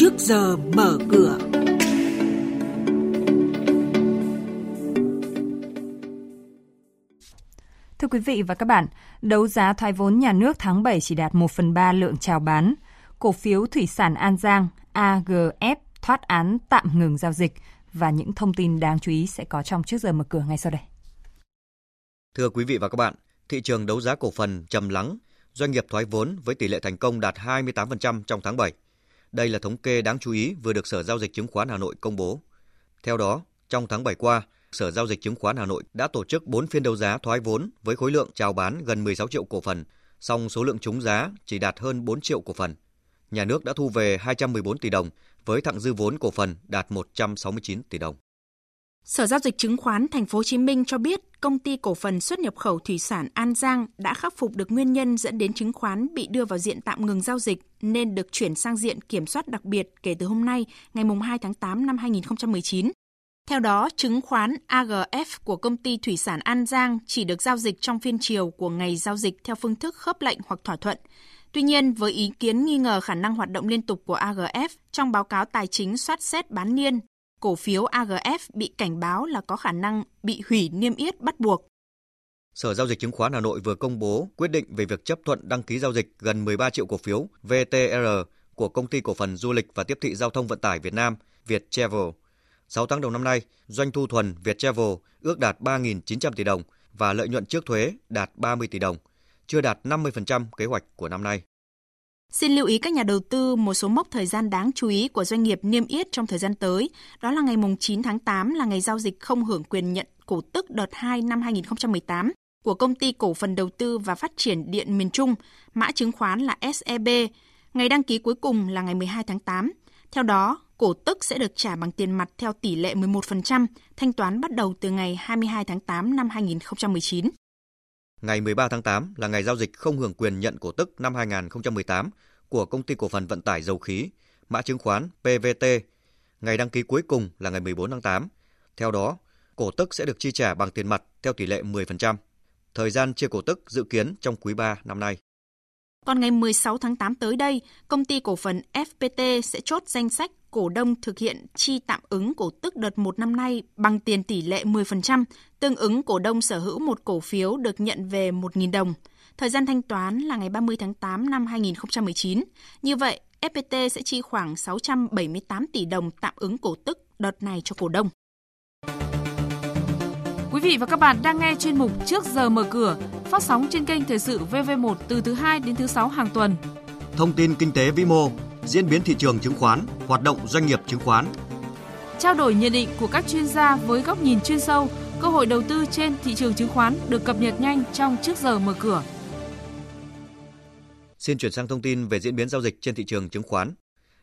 trước giờ mở cửa. Thưa quý vị và các bạn, đấu giá thoái vốn nhà nước tháng 7 chỉ đạt 1 phần 3 lượng chào bán. Cổ phiếu Thủy sản An Giang AGF thoát án tạm ngừng giao dịch và những thông tin đáng chú ý sẽ có trong trước giờ mở cửa ngay sau đây. Thưa quý vị và các bạn, thị trường đấu giá cổ phần trầm lắng, doanh nghiệp thoái vốn với tỷ lệ thành công đạt 28% trong tháng 7. Đây là thống kê đáng chú ý vừa được Sở Giao dịch Chứng khoán Hà Nội công bố. Theo đó, trong tháng 7 qua, Sở Giao dịch Chứng khoán Hà Nội đã tổ chức 4 phiên đấu giá thoái vốn với khối lượng chào bán gần 16 triệu cổ phần, song số lượng trúng giá chỉ đạt hơn 4 triệu cổ phần. Nhà nước đã thu về 214 tỷ đồng với thặng dư vốn cổ phần đạt 169 tỷ đồng. Sở giao dịch chứng khoán Thành phố Hồ Chí Minh cho biết công ty cổ phần xuất nhập khẩu thủy sản An Giang đã khắc phục được nguyên nhân dẫn đến chứng khoán bị đưa vào diện tạm ngừng giao dịch nên được chuyển sang diện kiểm soát đặc biệt kể từ hôm nay, ngày 2 tháng 8 năm 2019. Theo đó, chứng khoán AGF của công ty thủy sản An Giang chỉ được giao dịch trong phiên chiều của ngày giao dịch theo phương thức khớp lệnh hoặc thỏa thuận. Tuy nhiên, với ý kiến nghi ngờ khả năng hoạt động liên tục của AGF trong báo cáo tài chính soát xét bán niên cổ phiếu AGF bị cảnh báo là có khả năng bị hủy niêm yết bắt buộc. Sở Giao dịch Chứng khoán Hà Nội vừa công bố quyết định về việc chấp thuận đăng ký giao dịch gần 13 triệu cổ phiếu VTR của Công ty Cổ phần Du lịch và Tiếp thị Giao thông Vận tải Việt Nam Viettravel. 6 tháng đầu năm nay, doanh thu thuần Viettravel ước đạt 3.900 tỷ đồng và lợi nhuận trước thuế đạt 30 tỷ đồng, chưa đạt 50% kế hoạch của năm nay. Xin lưu ý các nhà đầu tư một số mốc thời gian đáng chú ý của doanh nghiệp niêm yết trong thời gian tới. Đó là ngày 9 tháng 8 là ngày giao dịch không hưởng quyền nhận cổ tức đợt 2 năm 2018 của Công ty Cổ phần Đầu tư và Phát triển Điện miền Trung, mã chứng khoán là SEB. Ngày đăng ký cuối cùng là ngày 12 tháng 8. Theo đó, cổ tức sẽ được trả bằng tiền mặt theo tỷ lệ 11%, thanh toán bắt đầu từ ngày 22 tháng 8 năm 2019. Ngày 13 tháng 8 là ngày giao dịch không hưởng quyền nhận cổ tức năm 2018 của Công ty Cổ phần Vận tải Dầu khí, mã chứng khoán PVT. Ngày đăng ký cuối cùng là ngày 14 tháng 8. Theo đó, cổ tức sẽ được chi trả bằng tiền mặt theo tỷ lệ 10%. Thời gian chia cổ tức dự kiến trong quý 3 năm nay. Còn ngày 16 tháng 8 tới đây, công ty cổ phần FPT sẽ chốt danh sách cổ đông thực hiện chi tạm ứng cổ tức đợt 1 năm nay bằng tiền tỷ lệ 10%, tương ứng cổ đông sở hữu một cổ phiếu được nhận về 1.000 đồng. Thời gian thanh toán là ngày 30 tháng 8 năm 2019. Như vậy, FPT sẽ chi khoảng 678 tỷ đồng tạm ứng cổ tức đợt này cho cổ đông. Quý vị và các bạn đang nghe chuyên mục Trước giờ mở cửa, phát sóng trên kênh Thời sự VV1 từ thứ 2 đến thứ 6 hàng tuần. Thông tin kinh tế vĩ mô, diễn biến thị trường chứng khoán, hoạt động doanh nghiệp chứng khoán. Trao đổi nhận định của các chuyên gia với góc nhìn chuyên sâu, cơ hội đầu tư trên thị trường chứng khoán được cập nhật nhanh trong Trước giờ mở cửa. Xin chuyển sang thông tin về diễn biến giao dịch trên thị trường chứng khoán.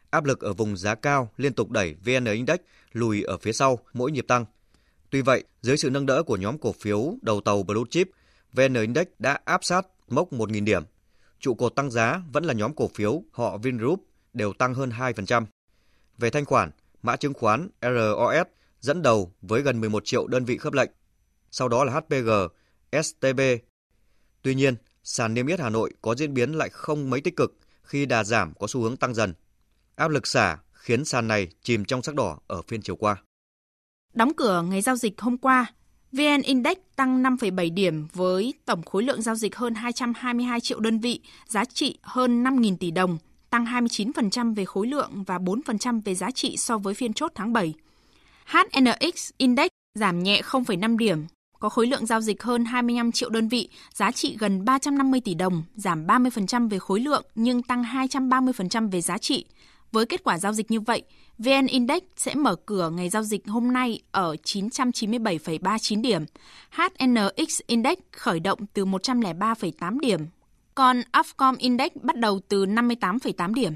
Áp lực ở vùng giá cao liên tục đẩy VN Index lùi ở phía sau mỗi nhịp tăng. Tuy vậy, dưới sự nâng đỡ của nhóm cổ phiếu đầu tàu Blue Chip, VN Index đã áp sát mốc 1.000 điểm. Trụ cột tăng giá vẫn là nhóm cổ phiếu họ Vingroup đều tăng hơn 2%. Về thanh khoản, mã chứng khoán ROS dẫn đầu với gần 11 triệu đơn vị khớp lệnh. Sau đó là HPG, STB. Tuy nhiên, sàn niêm yết Hà Nội có diễn biến lại không mấy tích cực khi đà giảm có xu hướng tăng dần. Áp lực xả khiến sàn này chìm trong sắc đỏ ở phiên chiều qua. Đóng cửa ngày giao dịch hôm qua, VN Index tăng 5,7 điểm với tổng khối lượng giao dịch hơn 222 triệu đơn vị, giá trị hơn 5.000 tỷ đồng, tăng 29% về khối lượng và 4% về giá trị so với phiên chốt tháng 7. HNX Index giảm nhẹ 0,5 điểm, có khối lượng giao dịch hơn 25 triệu đơn vị, giá trị gần 350 tỷ đồng, giảm 30% về khối lượng nhưng tăng 230% về giá trị. Với kết quả giao dịch như vậy, VN Index sẽ mở cửa ngày giao dịch hôm nay ở 997,39 điểm. HNX Index khởi động từ 103,8 điểm. Còn Upcom Index bắt đầu từ 58,8 điểm.